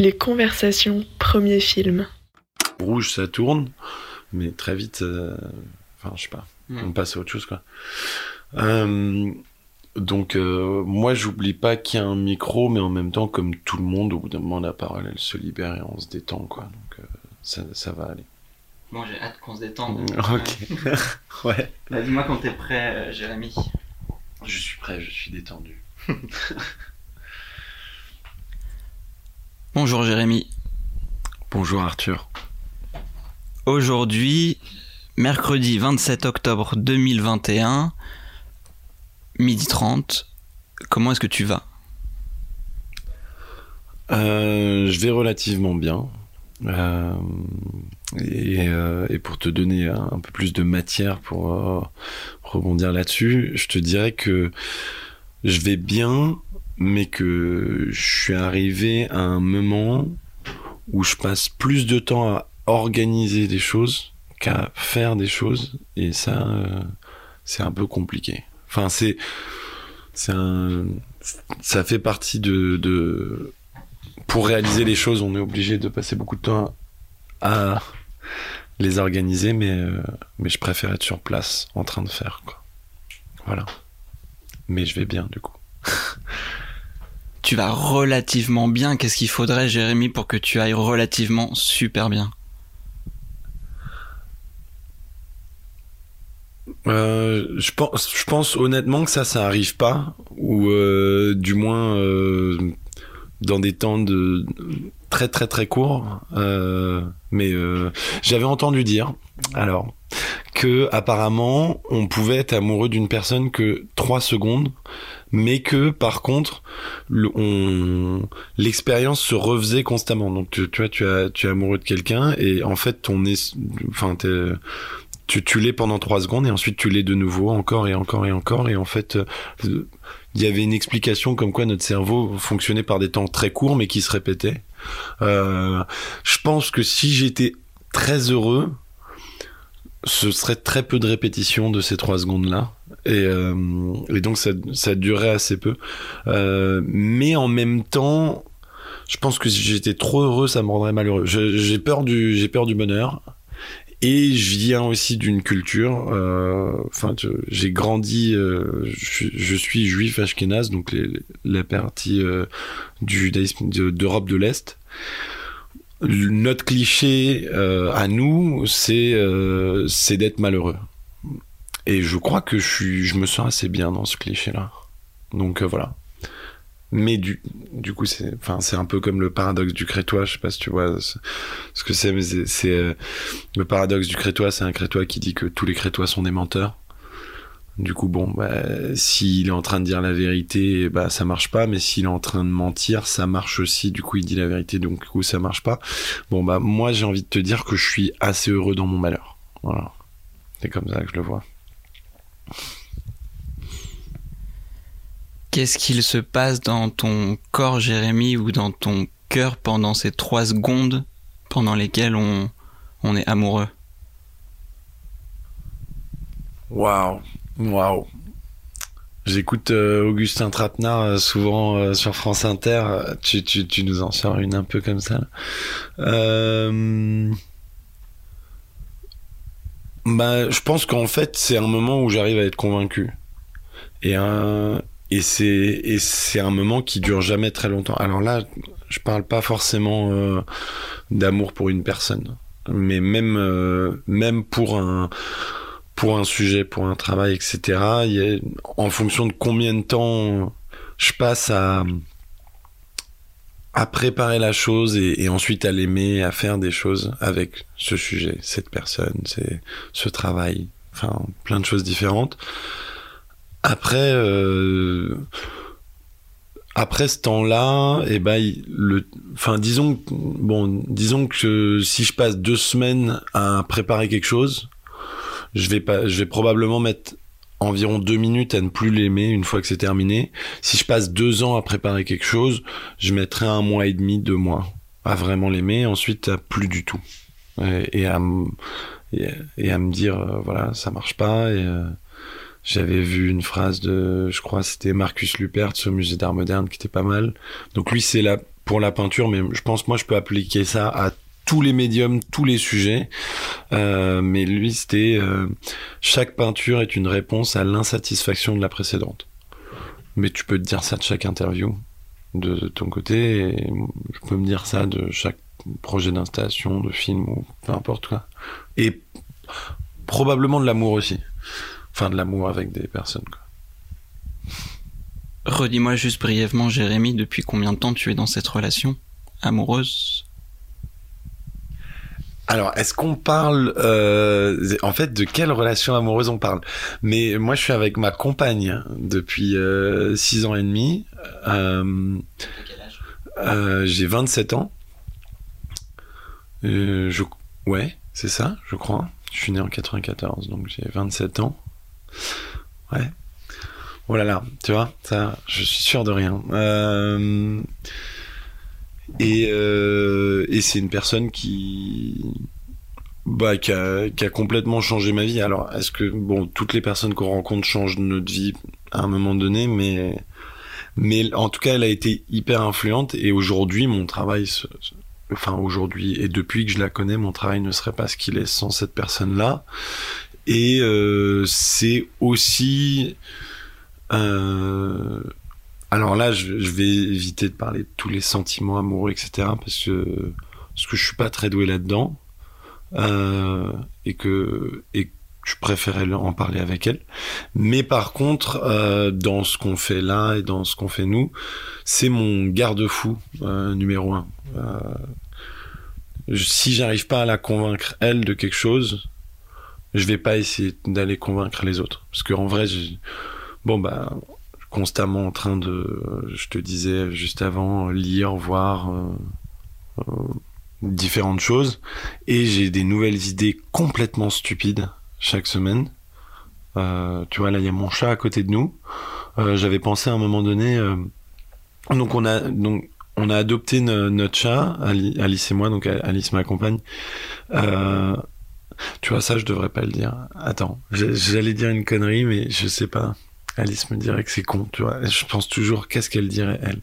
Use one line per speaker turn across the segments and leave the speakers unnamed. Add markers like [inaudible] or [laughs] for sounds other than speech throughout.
Les conversations, premier film.
Rouge, ça tourne, mais très vite, euh, enfin, je sais pas, on passe à autre chose, quoi. Euh, donc, euh, moi, j'oublie pas qu'il y a un micro, mais en même temps, comme tout le monde, au bout d'un moment, la parole, elle se libère et on se détend, quoi. Donc, euh, ça, ça va aller.
Bon, j'ai hâte qu'on se détende. [laughs]
Ok. [laughs] ouais.
Bah, Dis-moi quand t'es prêt, euh, Jérémy.
Je suis prêt, je suis détendu. [laughs]
Bonjour Jérémy.
Bonjour Arthur.
Aujourd'hui, mercredi 27 octobre 2021, midi 30. Comment est-ce que tu vas?
Euh, je vais relativement bien. Euh, et, euh, et pour te donner un, un peu plus de matière pour rebondir là-dessus, je te dirais que je vais bien, mais que je suis arrivé à un moment où je passe plus de temps à organiser des choses qu'à faire des choses, et ça, euh, c'est un peu compliqué. Enfin, c'est, c'est ça fait partie de, pour réaliser les choses, on est obligé de passer beaucoup de temps à les organiser, mais, euh, je préfère être sur place en train de faire. Voilà. Mais je vais bien du coup. [laughs]
Tu vas relativement bien. Qu'est-ce qu'il faudrait, Jérémy, pour que tu ailles relativement super bien?
Euh, je, pense, honnêtement que ça, ça arrive pas, ou euh, du moins euh, dans des temps de très très très courts. Mais j'avais entendu dire, alors, que apparemment on pouvait être amoureux d'une personne que trois secondes, mais que par contre le- on l'expérience se refaisait constamment. Donc tu, vois, tu as es amoureux de quelqu'un et en fait ton enfin tu, tu l'es pendant trois secondes et ensuite tu l'es de nouveau encore et encore et encore et en fait il y avait une explication comme quoi notre cerveau fonctionnait par des temps très courts mais qui se répétaient. Euh, je pense que si j'étais très heureux, ce serait très peu de répétition de ces trois secondes là et, euh, et donc ça, durait assez peu. Euh, mais en même temps, je pense que si j'étais trop heureux, ça me rendrait malheureux. J'ai peur du bonheur. Et je viens aussi d'une culture. euh, Enfin, j'ai grandi. je, suis- juif ashkénaze, donc la partie du judaïsme de- d'Europe de l'Est. Le- Notre cliché à nous, c'est d'être malheureux. Et je crois que je suis, je me sens assez bien dans ce cliché-là. Donc euh, voilà. Mais du, du coup, c'est, un peu comme le paradoxe du crétois. Je sais pas si tu vois ce, que c'est, mais c'est, euh, le paradoxe du crétois. C'est un crétois qui dit que tous les crétois sont des menteurs. Du coup, bon, bah, s'il est en train de dire la vérité, bah, ça marche pas. Mais s'il est en train de mentir, ça marche aussi. Du coup, il dit la vérité, donc du coup, ça marche pas. Bon, bah, moi, j'ai envie de te dire que je suis assez heureux dans mon malheur. Voilà. C'est comme ça que je le vois.
Qu'est-ce qu'il se passe dans ton corps, Jérémy, ou dans ton cœur pendant ces trois secondes pendant lesquelles on, est amoureux?
Waouh, waouh. J'écoute euh, Augustin Trapenard euh, souvent euh, sur France Inter. Tu, nous en sors une un peu comme ça. Bah, je pense qu'en fait, c'est un moment où j'arrive à être convaincu. Et c'est un moment qui dure jamais très longtemps. Alors là, je parle pas forcément euh, d'amour pour une personne, mais même euh, pour un sujet, pour un travail, etc. En fonction de combien de temps je passe à à préparer la chose et, ensuite à l'aimer, à faire des choses avec ce sujet, cette personne, c'est ce travail, enfin plein de choses différentes. Après, euh, après ce temps-là, et ben il- le, enfin disons, bon, disons que si je passe deux semaines à préparer quelque chose, je vais pas, je vais probablement mettre environ deux minutes à ne plus l'aimer une fois que c'est terminé. Si je passe deux ans à préparer quelque chose, je mettrai un mois et demi, deux mois à vraiment l'aimer, ensuite à plus du tout. Et, à, et, à me dire, euh, voilà, ça marche pas. Euh, j'avais vu une phrase de, je crois, c'était Marcus Lupertz au musée d'art moderne qui était pas mal. Donc lui, c'est la pour la peinture, mais je pense moi je peux appliquer ça à tous les médiums, tous les sujets. Euh, mais lui, c'était euh, chaque peinture est une réponse à l'insatisfaction de la précédente. Mais tu peux te dire ça de chaque interview de ton côté, et je peux me dire ça de chaque projet d'installation, de film ou peu importe quoi. Et probablement de l'amour aussi. Enfin, de l'amour avec des personnes.
Redis-moi juste brièvement, Jérémy, depuis combien de temps tu es dans cette relation amoureuse?
Alors, est-ce qu'on parle, euh, en fait, de quelle relation amoureuse on parle? Mais moi, je suis avec ma compagne depuis euh, six ans et demi. Euh, euh J'ai 27 ans. Euh, ouais, c'est ça, je crois. Je suis né en 94, donc j'ai 27 ans. Ouais. Oh là là, tu vois, ça, je suis sûr de rien. Euh, et, euh, et c'est une personne qui, bah, qui a complètement changé ma vie. Alors, est-ce que, bon, toutes les personnes qu'on rencontre changent notre vie à un moment donné, mais, mais en tout cas, elle a été hyper influente et aujourd'hui, mon travail, enfin, aujourd'hui et depuis que je la connais, mon travail ne serait pas ce qu'il est sans cette personne-là. Et euh, c'est aussi, euh, alors là, je, vais éviter de parler de tous les sentiments amoureux, etc., parce que parce que je suis pas très doué là-dedans euh, et que je préférais en parler avec elle. Mais par contre, euh, dans ce qu'on fait là et dans ce qu'on fait nous, c'est mon garde-fou euh, numéro un. si j'arrive pas à la convaincre elle de quelque chose, je vais pas essayer d'aller convaincre les autres, parce qu'en vrai, bon bah constamment en train de, je te disais juste avant, lire, voir euh, euh, différentes choses. Et j'ai des nouvelles idées complètement stupides chaque semaine. Euh, tu vois, là, il y a mon chat à côté de nous. J'avais pensé à un moment donné. donc, on a, donc, on a adopté notre chat, Alice et moi, donc Alice m'accompagne. tu vois, ça, je devrais pas le dire. Attends, j'allais dire une connerie, mais je sais pas. Alice me dirait que c'est con, tu vois. Je pense toujours qu'est-ce qu'elle dirait elle?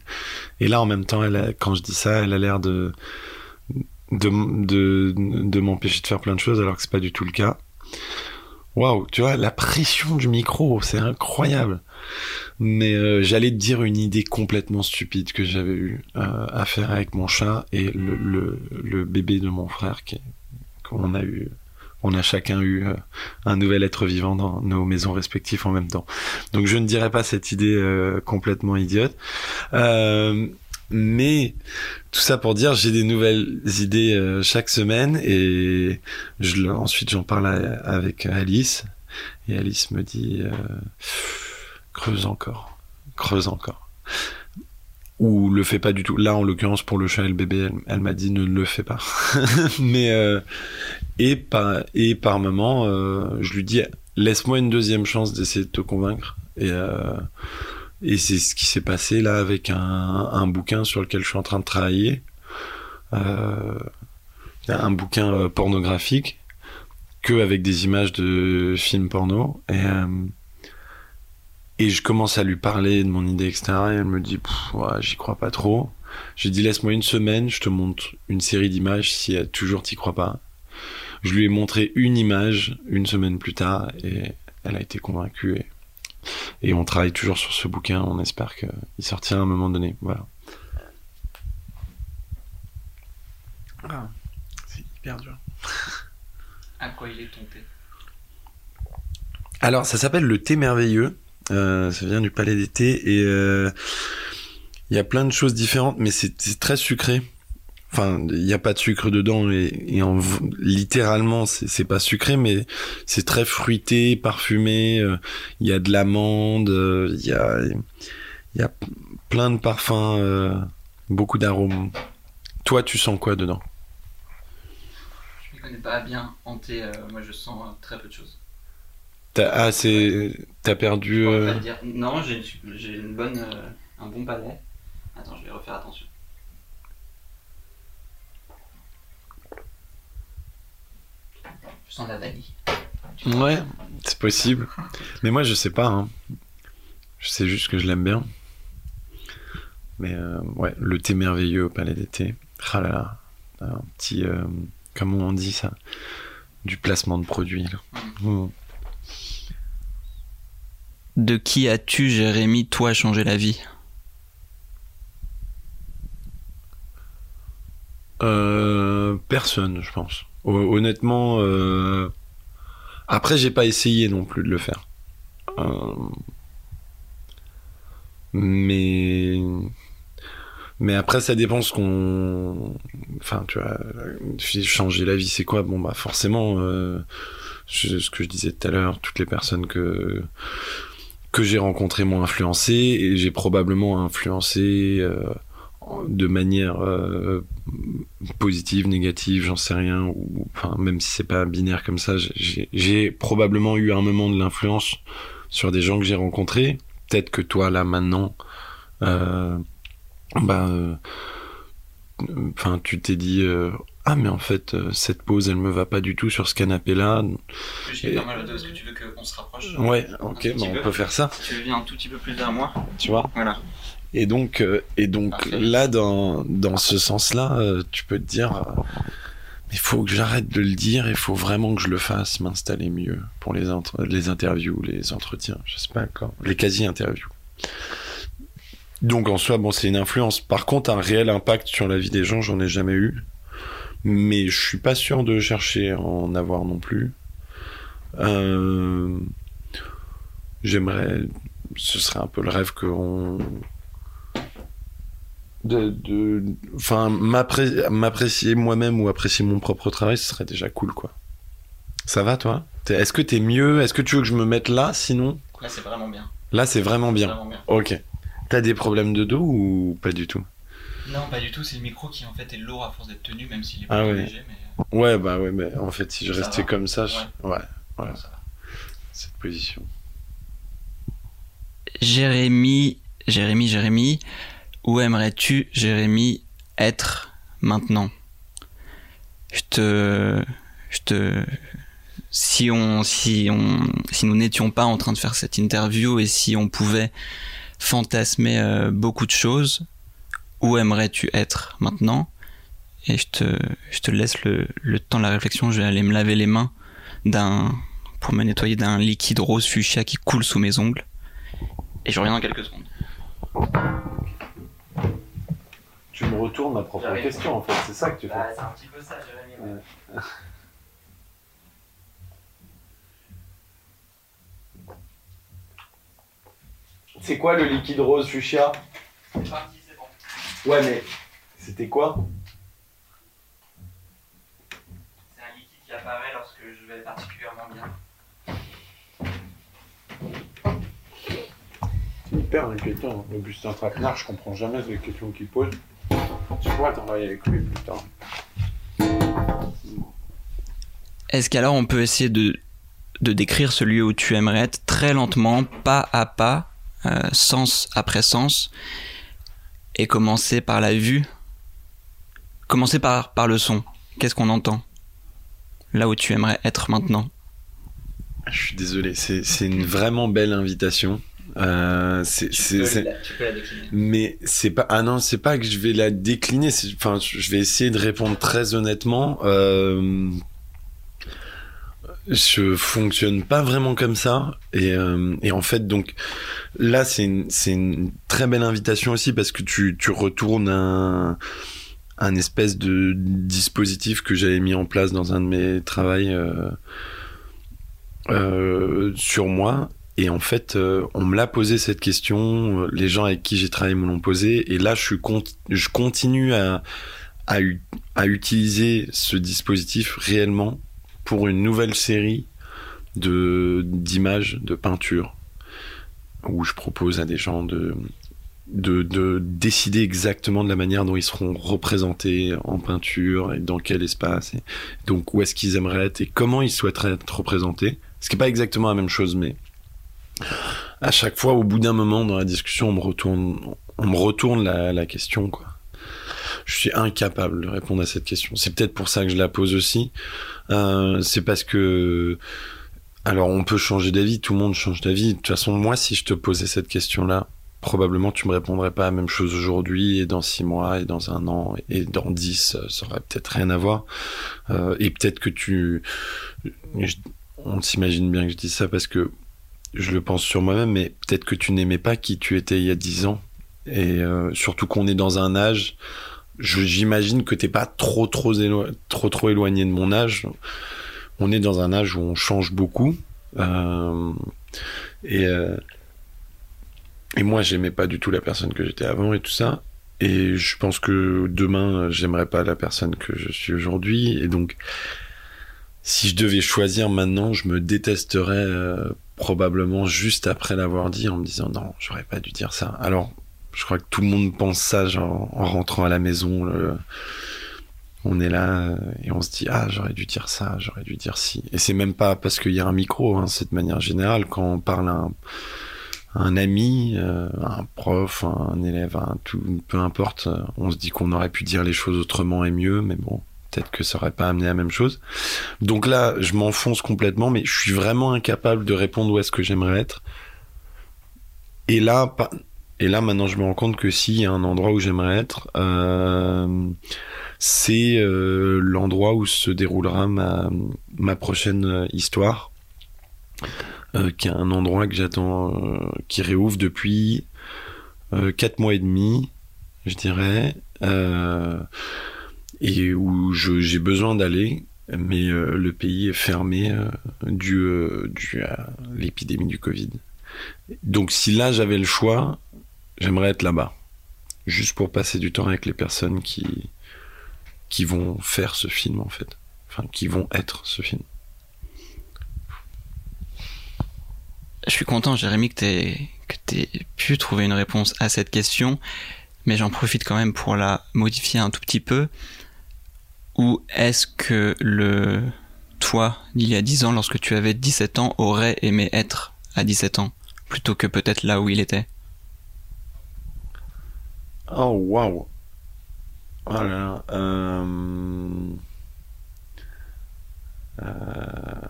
Et là, en même temps, elle quand je dis ça, elle a l'air de de, de, m'empêcher de faire plein de choses alors que c'est pas du tout le cas. Waouh, tu vois, la pression du micro, c'est incroyable. Mais euh, j'allais te dire une idée complètement stupide que j'avais eu euh, à faire avec mon chat et le, le, le bébé de mon frère qu'on a eu on a chacun eu euh, un nouvel être vivant dans nos maisons respectives en même temps. Donc je ne dirais pas cette idée euh, complètement idiote. Euh, mais tout ça pour dire, j'ai des nouvelles idées chaque semaine et ensuite j'en parle avec Alice et Alice me dit creuse encore, creuse encore ou le fait pas du tout. Là, en l'occurrence, pour le chat et le bébé, elle, m'a dit ne le fais pas. [laughs] Mais euh, et par et moment, euh, je lui dis laisse-moi une deuxième chance d'essayer de te convaincre. Et euh, c'est ce qui s'est passé là avec un, bouquin sur lequel je suis en train de travailler. un bouquin pornographique que avec des images de films porno et je commence à lui parler de mon idée, etc. Et elle me dit, j'y crois pas trop. J'ai dit, laisse-moi une semaine, je te montre une série d'images si elle, toujours t'y crois pas. Je lui ai montré une image une semaine plus tard et elle a été convaincue. Et, et on travaille toujours sur ce bouquin. On espère qu'il sortira à un moment donné. Voilà.
Ah, c'est hyper dur. [laughs] à quoi il est tombé?
Alors, ça s'appelle Le thé merveilleux. Euh, ça vient du Palais d'été et euh, il y a plein de choses différentes, mais c'est très sucré. Enfin, il n'y a pas de sucre dedans et, en, littéralement, c'est pas sucré, mais c'est très fruité, parfumé. Euh, il y a de l'amande, il y a plein de parfums, beaucoup d'arômes. Toi, tu sens quoi dedans?
Je ne connais pas bien en thé. moi, je sens très peu de choses.
T'as ah, c'est t'as perdu.
Euh... Dire. Non, j'ai une bonne euh, un bon palais. Attends, je vais refaire attention. Je sens la vanille.
Ouais, c'est possible. [laughs] Mais moi, je sais pas. Hein. Je sais juste que je l'aime bien. Mais euh, ouais, le thé merveilleux au palais d'été. Ah là là, un petit, euh, comment on dit ça? Du placement de produit. Là. Mmh.
De qui as-tu, Jérémy, toi, changé la vie?
Euh, personne, je pense. Hon- Honnêtement, euh, après, j'ai pas essayé non plus de le faire. Euh, Mais mais après, ça dépend ce qu'on. Enfin, tu vois, changer la vie, c'est quoi? Bon, bah forcément, ce que je disais tout à l'heure, toutes les personnes que que j'ai rencontrées m'ont influencé et j'ai probablement influencé euh, de manière euh, positive, négative, j'en sais rien, ou enfin même si c'est pas binaire comme ça, j'ai probablement eu un moment de l'influence sur des gens que j'ai rencontrés. Peut-être que toi là maintenant, euh, bah, tu t'es dit ah mais en fait euh, cette pose elle me va pas du tout sur ce canapé là.
J'ai pas mal de Est-ce que tu veux qu'on se rapproche
Ouais, ok, bah, on peut faire ça,
Tu viens un tout petit peu plus vers moi
tu vois.
Voilà.
Et donc, euh, et donc
Parfait.
là, dans, dans ce sens-là, euh, tu peux te dire, il faut que j'arrête de le dire, il faut vraiment que je le fasse, m'installer mieux pour les, les interviews, les entretiens, je sais pas encore, les quasi-interviews. Donc en soi, bon, c'est une influence. Par contre, un réel impact sur la vie des gens, j'en ai jamais eu. Mais je suis pas sûr de chercher à en avoir non plus. Euh, J'aimerais, ce serait un peu le rêve qu'on de, de enfin m'appré- m'apprécier moi-même ou apprécier mon propre travail ce serait déjà cool quoi. Ça va toi? Est-ce que t'es mieux? Est-ce que tu veux que je me mette là sinon?
Là, c'est vraiment bien.
là c'est
Vraiment bien.
ok. T'as des problèmes de dos ou pas du tout?
Non, pas du tout. C'est le micro qui en fait est lourd à force d'être tenu, même s'il est
Ah
pas
ouais.
léger. Mais
ouais bah ouais mais en fait si je
Ça
restais
va.
comme ça je- ouais, voilà
ça va.
cette position
Jérémy, Jérémy, Jérémy, où aimerais-tu, Jérémy, être maintenant? Je te, je te, si on, si on, si nous n'étions pas en train de faire cette interview et si on pouvait fantasmer euh, beaucoup de choses, où aimerais-tu être maintenant? Et je te, je te laisse le, le temps de la réflexion. Je vais aller me laver les mains d'un, pour me nettoyer d'un liquide rose fuchsia qui coule sous mes ongles. Et je reviens dans quelques secondes.
tu me retournes ma propre question en fait c'est ça que tu
c'est un petit peu ça, Jérémy. [laughs]
c'est quoi le liquide rose fuchsia?
C'est parti.
Ouais mais c'était quoi?
C'est un liquide qui apparaît lorsque je vais particulièrement bien.
C'est hyper inquiétant. Augustin Traquenard, je comprends jamais les questions qu'il pose. Tu pourras travailler avec lui plus tard.
Est-ce qu'alors on peut essayer de, de décrire ce lieu où tu aimerais être très lentement, pas à pas, euh, sens après sens, et commencer par la vue Commencer par, par le son. Qu'est-ce qu'on entend? Là où tu aimerais être maintenant.
Je suis désolé, c'est c'est une vraiment belle invitation. Euh, c'est- c'est- c'est-
tu peux la décliner.
Mais c'est pas ah non c'est pas que je vais la décliner enfin je vais essayer de répondre très honnêtement euh, je fonctionne pas vraiment comme ça. Et, euh, et en fait donc là c'est une, c'est une très belle invitation aussi parce que tu, tu retournes un un espèce de dispositif que j'avais mis en place dans un de mes travails euh, euh, sur moi. Et en fait, euh, on me l'a posé cette question, les gens avec qui j'ai travaillé me l'ont posé, et là, je, suis je continue à, à, à utiliser ce dispositif réellement pour une nouvelle série de d'images, de peintures, où je propose à des gens de, de, de décider exactement de la manière dont ils seront représentés en peinture et dans quel espace, et donc où est-ce qu'ils aimeraient être et comment ils souhaiteraient être représentés. Ce qui n'est pas exactement la même chose, mais à chaque fois, au bout d'un moment dans la discussion, on me retourne, on me retourne la, la question, quoi. Je suis incapable de répondre à cette question. C'est peut-être pour ça que je la pose aussi. Euh, c'est parce que, alors, on peut changer d'avis, tout le monde change d'avis. De toute façon, moi, si je te posais cette question-là, probablement tu me répondrais pas la même chose aujourd'hui et dans six mois et dans un an et dans dix, ça aurait peut-être rien à voir. Euh, et peut-être que tu, on s'imagine bien que je dis ça parce que je le pense sur moi-même, mais peut-être que tu n'aimais pas qui tu étais il y a dix ans et euh, surtout qu'on est dans un âge. J'imagine que t'es pas trop trop trop trop éloigné de mon âge. On est dans un âge où on change beaucoup. Euh, et euh, et moi, j'aimais pas du tout la personne que j'étais avant et tout ça. Et je pense que demain, j'aimerais pas la personne que je suis aujourd'hui. Et donc, si je devais choisir maintenant, je me détesterais euh, probablement juste après l'avoir dit en me disant non, j'aurais pas dû dire ça. Alors, je crois que tout le monde pense ça genre, en rentrant à la maison. on est là euh, et on se dit ah j'aurais dû dire ça, j'aurais dû dire si. Et c'est même pas parce qu'il y a un micro, hein, c'est de manière générale quand on parle à un ami, euh, un prof, un élève, un tout, peu importe, on se dit qu'on aurait pu dire les choses autrement et mieux, mais bon, peut-être que ça aurait pas amené la même chose. Donc là, je m'enfonce complètement, mais je suis vraiment incapable de répondre où est-ce que j'aimerais être. Et là, et là, maintenant, je me rends compte que s'il y a un endroit où j'aimerais être, euh, c'est euh, l'endroit où se déroulera ma, prochaine histoire. Euh, qui est un endroit que j'attends, qui réouvre depuis euh, quatre mois et demi, je dirais, et où j'ai besoin d'aller, mais le pays est fermé dû à l'épidémie du Covid. Donc si là j'avais le choix, j'aimerais être là-bas, juste pour passer du temps avec les personnes qui qui vont faire ce film en fait, enfin qui vont être ce film.
Je suis content, Jérémy, que tu que pu trouver une réponse à cette question, mais j'en profite quand même pour la modifier un tout petit peu. Où est-ce que le toi d'il y a 10 ans, lorsque tu avais 17 ans, aurait aimé être à 17 ans, plutôt que peut-être là où il était?
Oh, waouh Voilà. Euh... Euh...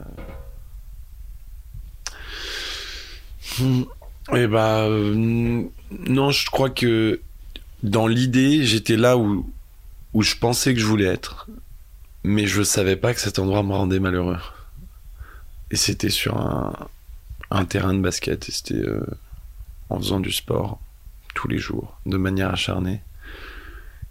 Eh bah, non, je crois que dans l'idée, j'étais là où, je pensais que je voulais être. Mais je savais pas que cet endroit me rendait malheureux. Et c'était sur un, terrain de basket. Et c'était euh, en faisant du sport tous les jours, de manière acharnée.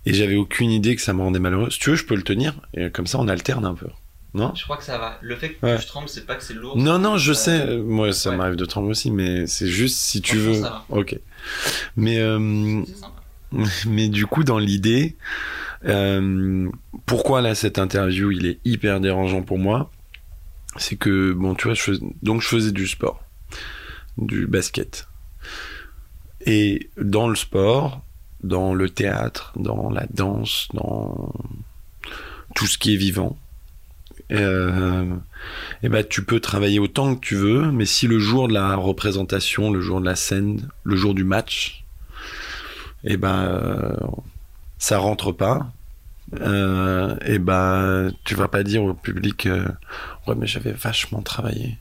Et j'avais aucune idée que ça me rendait malheureux. Si tu veux, je peux le tenir. Et comme ça, on alterne un peu. Non?
Je crois que ça va. Le fait que je tremble, c'est pas que c'est lourd.
Non, non, je sais. Moi, ça m'arrive de trembler aussi, mais c'est juste si tu veux. Ok. Mais, euh... [laughs] mais du coup, dans l'idée, euh... pourquoi là cette interview, il est hyper dérangeant pour moi, c'est que bon, tu vois, je donc je faisais du sport, du basket, et dans le sport, dans le théâtre, dans la danse, dans tout ce qui est vivant euh, et ben tu peux travailler autant que tu veux, mais si le jour de la représentation, le jour de la scène, le jour du match, et ben euh, ça rentre pas, euh, et ben tu vas pas dire au public euh, ouais mais j'avais vachement travaillé.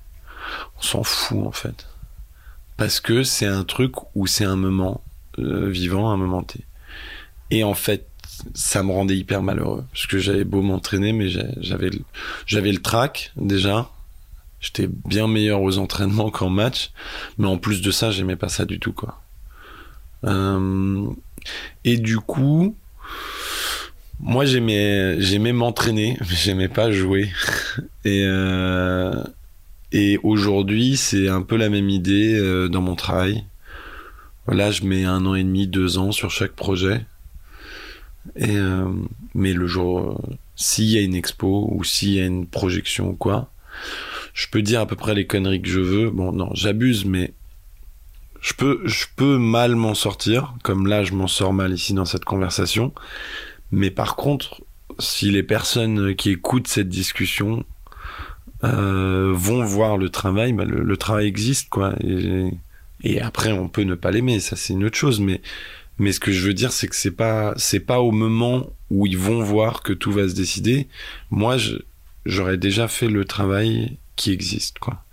On s'en fout en fait, parce que c'est un truc où c'est un moment vivant, un moment T. Et en fait ça me rendait hyper malheureux parce que j'avais beau m'entraîner mais j'avais le track déjà. J'étais bien meilleur aux entraînements [laughs] qu'en match mais en plus de ça j'aimais pas ça du tout euh, et du coup moi j'aimais j'aimais m'entraîner [laughs] j'aimais pas jouer. [laughs] Et euh, et aujourd'hui c'est un peu la même idée euh, dans mon travail là je mets un an et demi deux ans sur chaque projet et, euh, mais le jour, s'il y a une expo ou s'il y a une projection ou quoi, je peux dire à peu près les conneries que je veux. Bon, non, j'abuse, mais je peux, je peux mal m'en sortir, comme là je m'en sors mal ici dans cette conversation. Mais par contre, si les personnes qui écoutent cette discussion euh, vont voir le travail, bah le, le, travail existe, quoi. Et, après, on peut ne pas l'aimer, ça c'est une autre chose, mais mais ce que je veux dire, c'est que c'est pas, c'est pas au moment où ils vont voir que tout va se décider. Moi, j'aurais déjà fait le travail qui existe, quoi.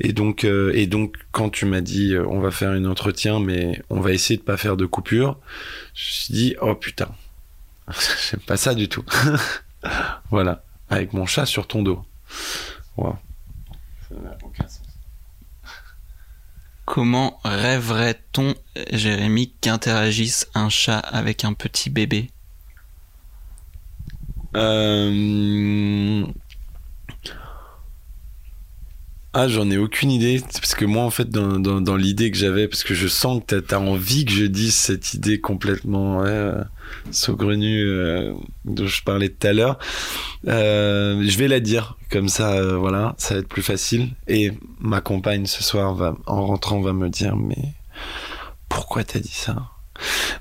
Et donc, euh, et donc, quand tu m'as dit, euh, on va faire un entretien, mais on va essayer de pas faire de coupure, je me suis dit, oh putain, [laughs] j'aime pas ça du tout. [laughs] voilà, avec mon chat sur ton dos. Wow. Ça n'a aucun sens.
Comment rêverait-on, Jérémy, qu'interagisse un chat avec un petit bébé?
Euh... Ah, j'en ai aucune idée. Parce que moi, en fait, dans, dans, dans l'idée que j'avais, parce que je sens que t'as as envie que je dise cette idée complètement ouais, euh, saugrenue euh, dont je parlais tout à l'heure, euh, je vais la dire. Comme ça, euh, voilà, ça va être plus facile. Et ma compagne, ce soir, va, en rentrant, va me dire, mais pourquoi t'as dit ça?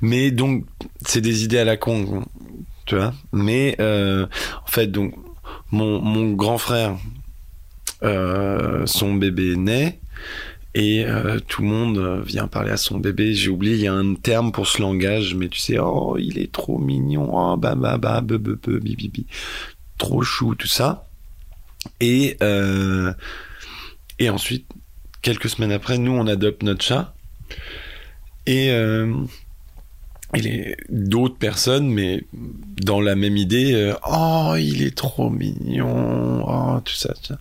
Mais donc, c'est des idées à la con, tu vois. Mais, euh, en fait, donc, mon, mon grand frère, son bébé naît et euh, tout le monde euh, vient parler à son bébé. J'ai oublié, il y a un terme pour ce langage, mais tu sais, oh, il est trop mignon, oh, bah, bah, bah, be, be, be, bi, trop chou, tout ça. Et, euh, et ensuite, quelques semaines après, nous, on adopte notre chat. Et, euh, et d'autres personnes, mais dans la même idée, oh, il est trop mignon, oh, tout ça, tout ça.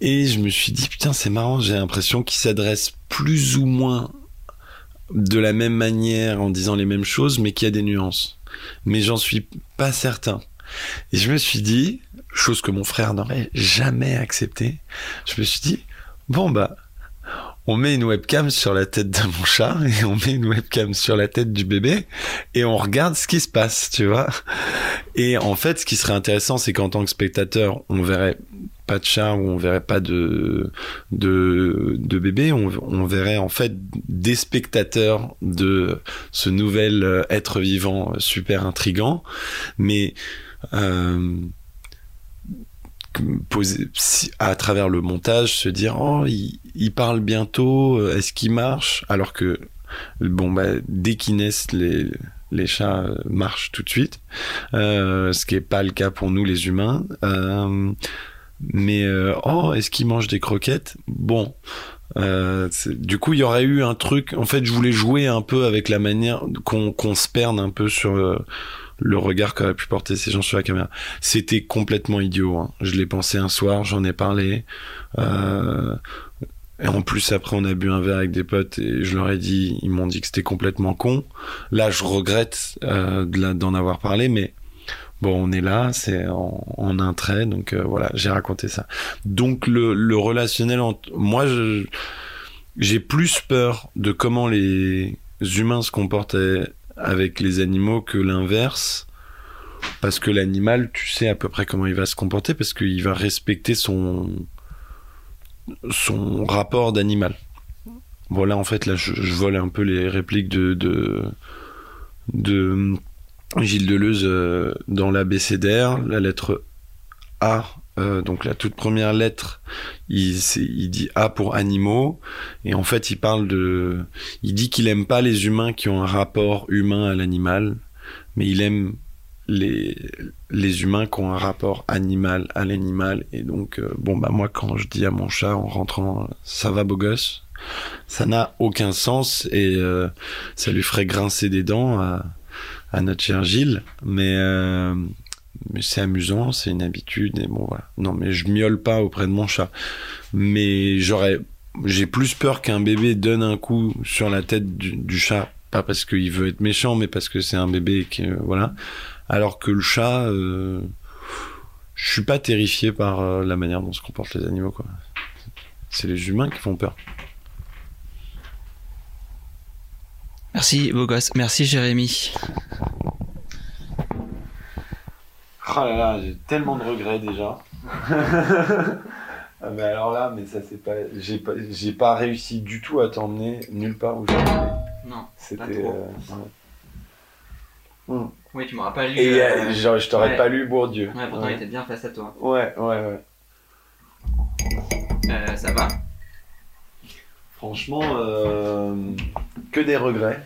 Et je me suis dit, putain, c'est marrant, j'ai l'impression qu'il s'adresse plus ou moins de la même manière en disant les mêmes choses, mais qu'il y a des nuances. Mais j'en suis pas certain. Et je me suis dit, chose que mon frère n'aurait jamais accepté, je me suis dit, bon bah, on met une webcam sur la tête de mon chat [laughs] et on met une webcam sur la tête du bébé et on regarde ce qui se passe, tu vois. Et en fait, ce qui serait intéressant, c'est qu'en tant que spectateur, on verrait pas de chat ou on verrait pas de de, bébé, on, verrait en fait des spectateurs de ce nouvel euh, être vivant super intrigant, mais euh, à travers le montage se dire oh il, parle bientôt euh, est-ce qu'il marche? Alors que bon bah dès qu'ils naissent les les chats euh, marchent tout de suite euh, ce qui est pas le cas pour nous les humains mais oh est-ce qu'il mange des croquettes? Bon du coup il y aurait eu un truc en fait je voulais jouer un peu avec la manière qu'on qu'on se perde un peu sur le regard qu'auraient pu porter ces gens sur la caméra c'était complètement idiot. hein. Je l'ai pensé un soir, j'en ai parlé. Euh, et en plus, après, on a bu un verre avec des potes et je leur ai dit, ils m'ont dit que c'était complètement con. Là, je regrette euh, d'en avoir parlé, mais bon, on est là, c'est en, un trait, donc euh, voilà, j'ai raconté ça. Donc le, relationnel, entre... moi, j'ai plus peur de comment les humains se comportaient avec les animaux que l'inverse. Parce que l'animal, tu sais à peu près comment il va se comporter, parce qu'il va respecter son, son rapport d'animal. Voilà, en fait, là, je, vole un peu les répliques de, de, de Gilles Deleuze euh, dans l'ABCDR, la lettre A, euh, donc la toute première lettre, il, dit A pour animaux, et en fait, il parle de, il dit qu'il aime pas les humains qui ont un rapport humain à l'animal, mais il aime les, les humains qui ont un rapport animal à l'animal. Et donc, euh, bon, bah, moi, quand je dis à mon chat en rentrant, ça va, beau gosse, ça n'a aucun sens et euh, ça lui ferait grincer des dents à, à notre cher Gilles. Mais, mais c'est amusant, c'est une habitude. Et bon, voilà. Non, mais je miaule pas auprès de mon chat. Mais j'aurais, j'ai plus peur qu'un bébé donne un coup sur la tête du, chat. Pas parce qu'il veut être méchant, mais parce que c'est un bébé qui, euh, voilà. Alors que le chat, euh, je suis pas terrifié par euh, la manière dont se comportent les animaux. C'est les humains qui font peur.
Merci, beau gosse. Merci, Jérémy.
Oh là là, j'ai tellement de regrets déjà. [laughs] ah mais alors là, mais ça c'est pas, j'ai pas, j'ai pas réussi du tout à t'emmener nulle part où j'allais.
Non.
C'était.
trop.
euh, ouais. Mm.
Oui, tu m'auras pas lu.
Et
euh,
euh, genre, je t'aurais
ouais.
pas lu Bourdieu.
Ouais, pourtant,
ouais.
il était bien face à toi.
ouais, ouais, ouais.
Euh, ça va?
Franchement, euh, que des regrets.